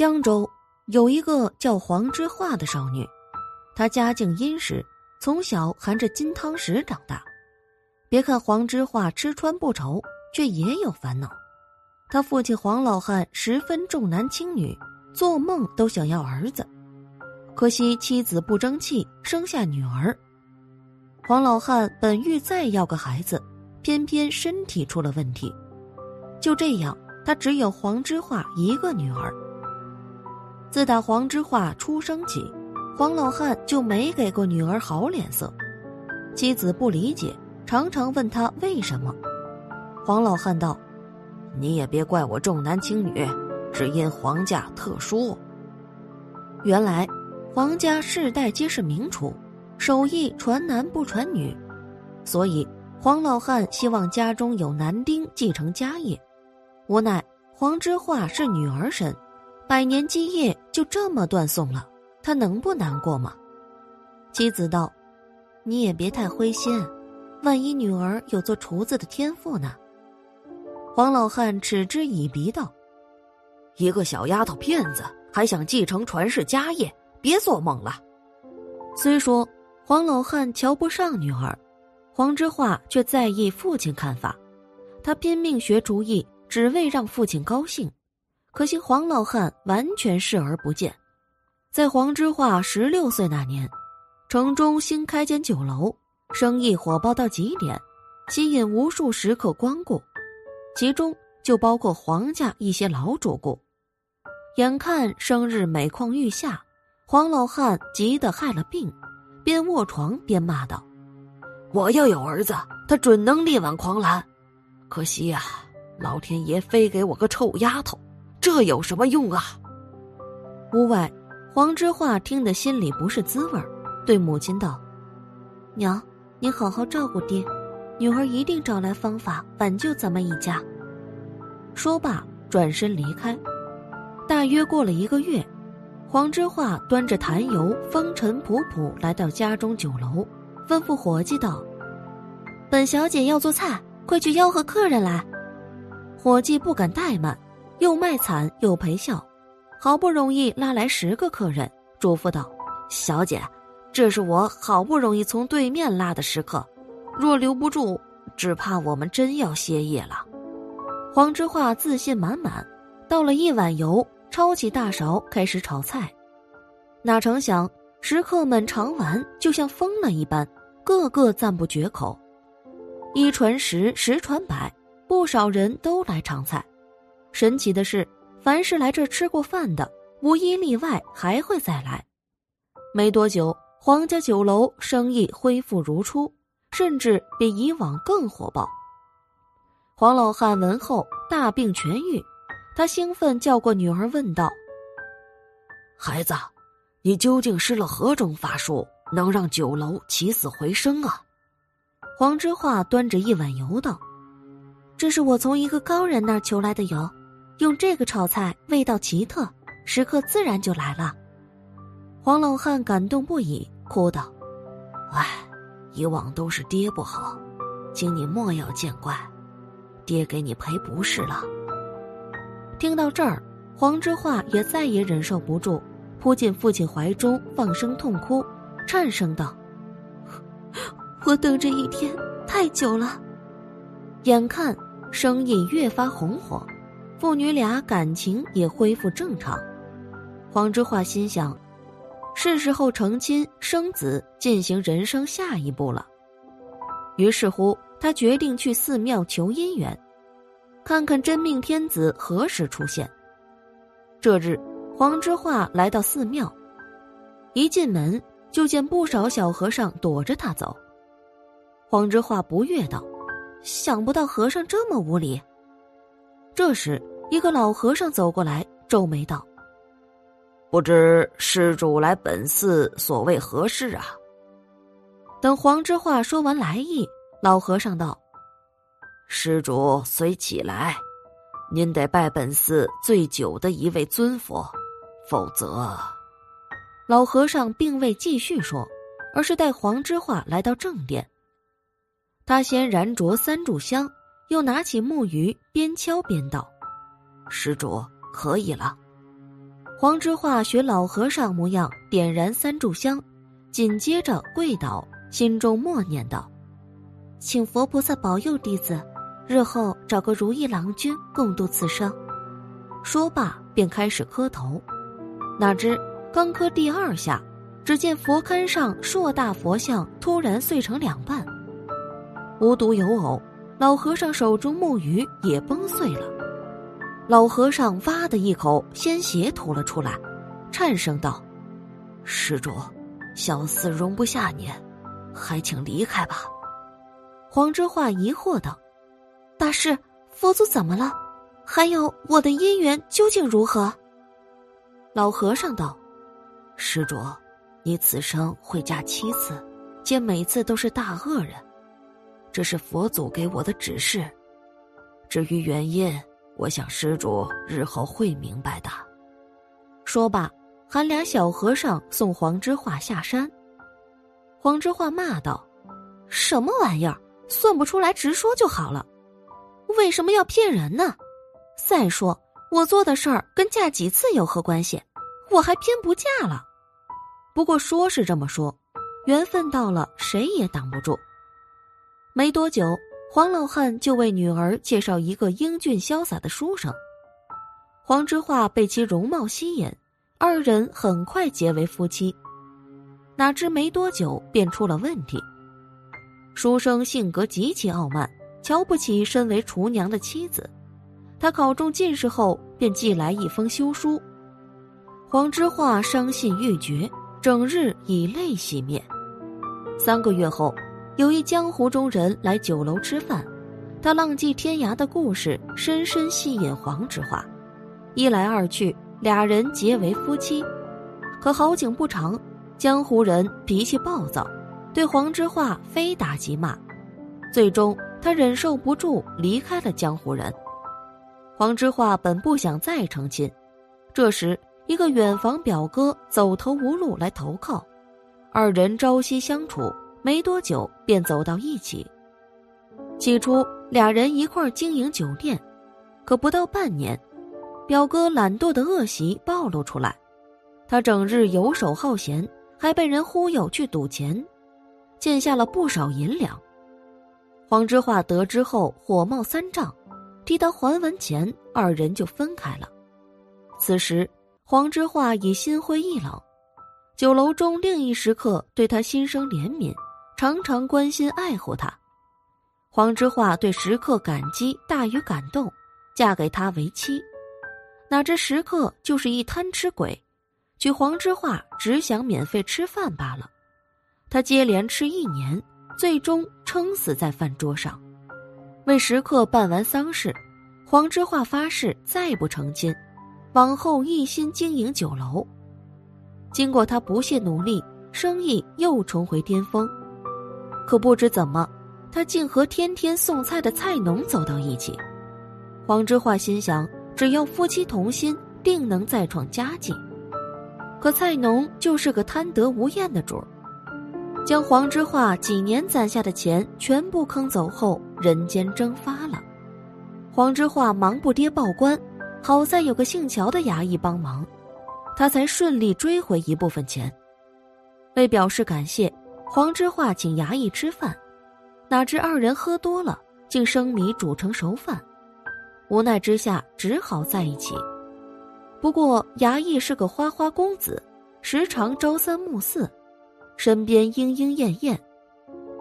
江州有一个叫黄之化的少女，她家境殷实，从小含着金汤匙长大。别看黄之化吃穿不愁，却也有烦恼。他父亲黄老汉十分重男轻女，做梦都想要儿子，可惜妻子不争气，生下女儿。黄老汉本欲再要个孩子，偏偏身体出了问题，就这样，他只有黄之化一个女儿。自打黄之化出生起，黄老汉就没给过女儿好脸色。妻子不理解，常常问他为什么。黄老汉道：“你也别怪我重男轻女，只因黄家特殊。原来，黄家世代皆是名厨，手艺传男不传女，所以黄老汉希望家中有男丁继承家业。无奈黄之化是女儿身。”百年基业就这么断送了，他能不难过吗？妻子道：“你也别太灰心，万一女儿有做厨子的天赋呢？”黄老汉嗤之以鼻道：“一个小丫头片子还想继承传世家业，别做梦了。”虽说黄老汉瞧不上女儿，黄之化却在意父亲看法，他拼命学厨艺，只为让父亲高兴。可惜黄老汉完全视而不见，在黄之化十六岁那年，城中新开间酒楼，生意火爆到极点，吸引无数食客光顾，其中就包括黄家一些老主顾。眼看生日每况愈下，黄老汉急得害了病，边卧床边骂道：“我要有儿子，他准能力挽狂澜。可惜呀，老天爷非给我个臭丫头。”这有什么用啊？屋外，黄之化听得心里不是滋味对母亲道：“娘，你好好照顾爹，女儿一定找来方法挽救咱们一家。”说罢，转身离开。大约过了一个月，黄之化端着坛油，风尘仆仆来到家中酒楼，吩咐伙计道：“本小姐要做菜，快去吆喝客人来。”伙计不敢怠慢。又卖惨又陪笑，好不容易拉来十个客人，嘱咐道：“小姐，这是我好不容易从对面拉的食客，若留不住，只怕我们真要歇业了。”黄之化自信满满，倒了一碗油，抄起大勺开始炒菜。哪成想，食客们尝完就像疯了一般，个个赞不绝口。一传十，十传百，不少人都来尝菜。神奇的是，凡是来这吃过饭的，无一例外还会再来。没多久，黄家酒楼生意恢复如初，甚至比以往更火爆。黄老汉闻后大病痊愈，他兴奋叫过女儿问道：“孩子，你究竟施了何种法术，能让酒楼起死回生啊？”黄之化端着一碗油道：“这是我从一个高人那儿求来的油。”用这个炒菜，味道奇特，食客自然就来了。黄老汉感动不已，哭道：“唉，以往都是爹不好，请你莫要见怪，爹给你赔不是了。”听到这儿，黄之化也再也忍受不住，扑进父亲怀中，放声痛哭，颤声道：“我等这一天太久了。”眼看生意越发红火。父女俩感情也恢复正常，黄之化心想，是时候成亲生子，进行人生下一步了。于是乎，他决定去寺庙求姻缘，看看真命天子何时出现。这日，黄之化来到寺庙，一进门就见不少小和尚躲着他走。黄之化不悦道：“想不到和尚这么无礼。”这时。一个老和尚走过来，皱眉道：“不知施主来本寺所谓何事啊？”等黄之化说完来意，老和尚道：“施主随起来，您得拜本寺最久的一位尊佛，否则……”老和尚并未继续说，而是带黄之化来到正殿。他先燃着三炷香，又拿起木鱼，边敲边道。施主可以了。黄之化学老和尚模样，点燃三炷香，紧接着跪倒，心中默念道：“请佛菩萨保佑弟子，日后找个如意郎君共度此生。”说罢，便开始磕头。哪知刚磕第二下，只见佛龛上硕大佛像突然碎成两半。无独有偶，老和尚手中木鱼也崩碎了。老和尚哇的一口鲜血吐了出来，颤声道：“施主，小僧容不下您，还请离开吧。”黄之化疑惑道：“大师，佛祖怎么了？还有我的姻缘究竟如何？”老和尚道：“施主，你此生会嫁七次，皆每次都是大恶人，这是佛祖给我的指示。至于原因……”我想施主日后会明白的。说罢，喊俩小和尚送黄之化下山。黄之化骂道：“什么玩意儿？算不出来直说就好了，为什么要骗人呢？再说我做的事儿跟嫁几次有何关系？我还偏不嫁了。不过说是这么说，缘分到了，谁也挡不住。没多久。”黄老汉就为女儿介绍一个英俊潇洒的书生，黄之化被其容貌吸引，二人很快结为夫妻。哪知没多久便出了问题。书生性格极其傲慢，瞧不起身为厨娘的妻子。他考中进士后，便寄来一封休书。黄之化伤心欲绝，整日以泪洗面。三个月后。有一江湖中人来酒楼吃饭，他浪迹天涯的故事深深吸引黄之化，一来二去，俩人结为夫妻。可好景不长，江湖人脾气暴躁，对黄之化非打即骂，最终他忍受不住离开了江湖人。黄之化本不想再成亲，这时一个远房表哥走投无路来投靠，二人朝夕相处。没多久便走到一起。起初俩人一块经营酒店，可不到半年，表哥懒惰的恶习暴露出来。他整日游手好闲，还被人忽悠去赌钱，欠下了不少银两。黄之化得知后火冒三丈，替他还完钱，二人就分开了。此时黄之化已心灰意冷，酒楼中另一食客对他心生怜悯。常常关心爱护他，黄之化对食客感激大于感动，嫁给他为妻。哪知食客就是一贪吃鬼，娶黄之化只想免费吃饭罢了。他接连吃一年，最终撑死在饭桌上。为食客办完丧事，黄之化发誓再不成亲，往后一心经营酒楼。经过他不懈努力，生意又重回巅峰。可不知怎么，他竟和天天送菜的菜农走到一起。黄之化心想，只要夫妻同心，定能再创佳绩。可菜农就是个贪得无厌的主儿，将黄之化几年攒下的钱全部坑走后，人间蒸发了。黄之化忙不迭报官，好在有个姓乔的衙役帮忙，他才顺利追回一部分钱。为表示感谢。黄之化请衙役吃饭，哪知二人喝多了，竟生米煮成熟饭。无奈之下，只好在一起。不过衙役是个花花公子，时常朝三暮四，身边莺莺燕燕，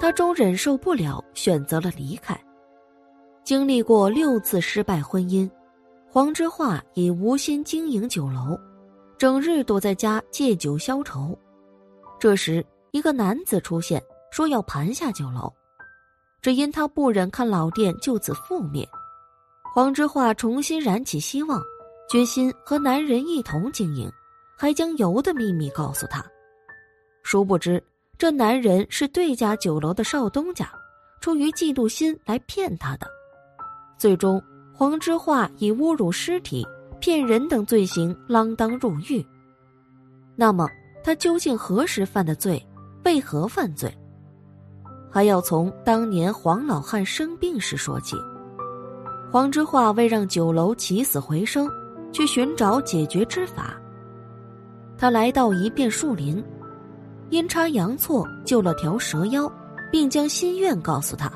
他终忍受不了，选择了离开。经历过六次失败婚姻，黄之化已无心经营酒楼，整日躲在家借酒消愁。这时。一个男子出现，说要盘下酒楼，只因他不忍看老店就此覆灭。黄之化重新燃起希望，决心和男人一同经营，还将油的秘密告诉他。殊不知，这男人是对家酒楼的少东家，出于嫉妒心来骗他的。最终，黄之化以侮辱尸体、骗人等罪行锒铛入狱。那么，他究竟何时犯的罪？为何犯罪？还要从当年黄老汉生病时说起。黄之化为让酒楼起死回生，去寻找解决之法，他来到一片树林，阴差阳错救了条蛇妖，并将心愿告诉他。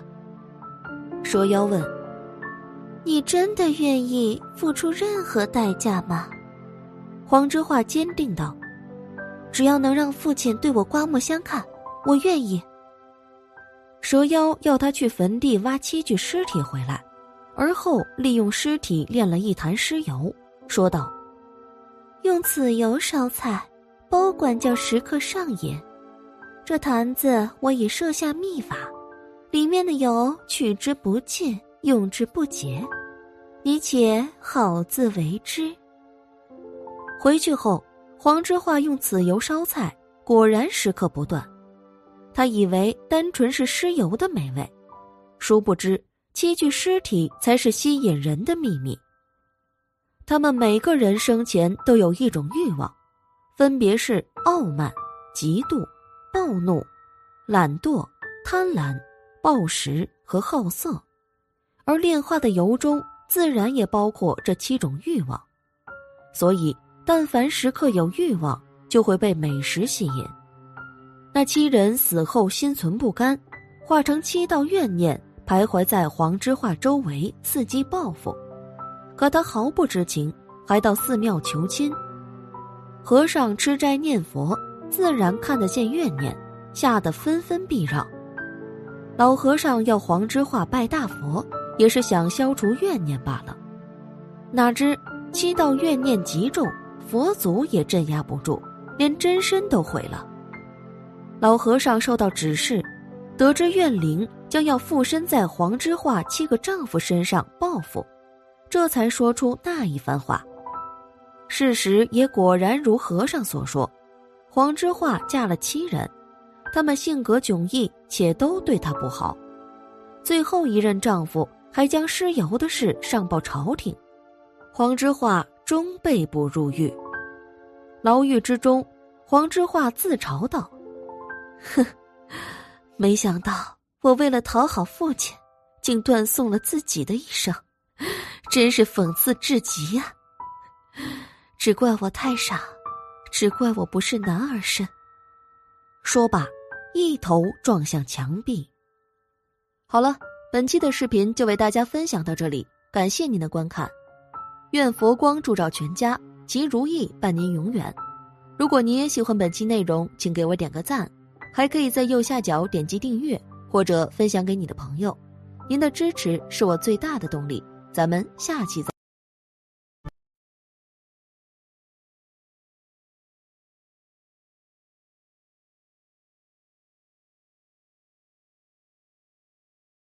蛇妖问：“你真的愿意付出任何代价吗？”黄之化坚定道：“只要能让父亲对我刮目相看，我愿意。”蛇妖要他去坟地挖七具尸体回来，而后利用尸体炼了一坛尸油，说道：“用此油烧菜，包管叫食客上瘾。这坛子我已设下秘法，里面的油取之不尽，用之不竭，你且好自为之。”回去后，黄之化用此油烧菜，果然食客不断。他以为单纯是尸油的美味，殊不知七具尸体才是吸引人的秘密。他们每个人生前都有一种欲望，分别是傲慢、嫉妒、暴怒、懒惰、贪婪、暴食和好色，而炼化的油中自然也包括这七种欲望。所以，但凡时刻有欲望，就会被美食吸引。那七人死后心存不甘，化成七道怨念，徘徊在黄之化周围，伺机报复。可他毫不知情，还到寺庙求亲。和尚吃斋念佛，自然看得见怨念，吓得纷纷避让。老和尚要黄之化拜大佛，也是想消除怨念罢了。哪知七道怨念极重，佛祖也镇压不住，连真身都毁了。老和尚受到指示，得知怨灵将要附身在黄之化七个丈夫身上报复，这才说出那一番话。事实也果然如和尚所说，黄之化嫁了七人，他们性格迥异，且都对她不好。最后一任丈夫还将尸油的事上报朝廷，黄之化终被捕入狱。牢狱之中，黄之化自嘲道。哼，没想到我为了讨好父亲，竟断送了自己的一生，真是讽刺至极呀！只怪我太傻，只怪我不是男儿身。说罢，一头撞向墙壁。好了，本期的视频就为大家分享到这里，感谢您的观看。愿佛光照照全家，吉如意伴您永远。如果您也喜欢本期内容，请给我点个赞。还可以在右下角点击订阅，或者分享给你的朋友。您的支持是我最大的动力。咱们下期再。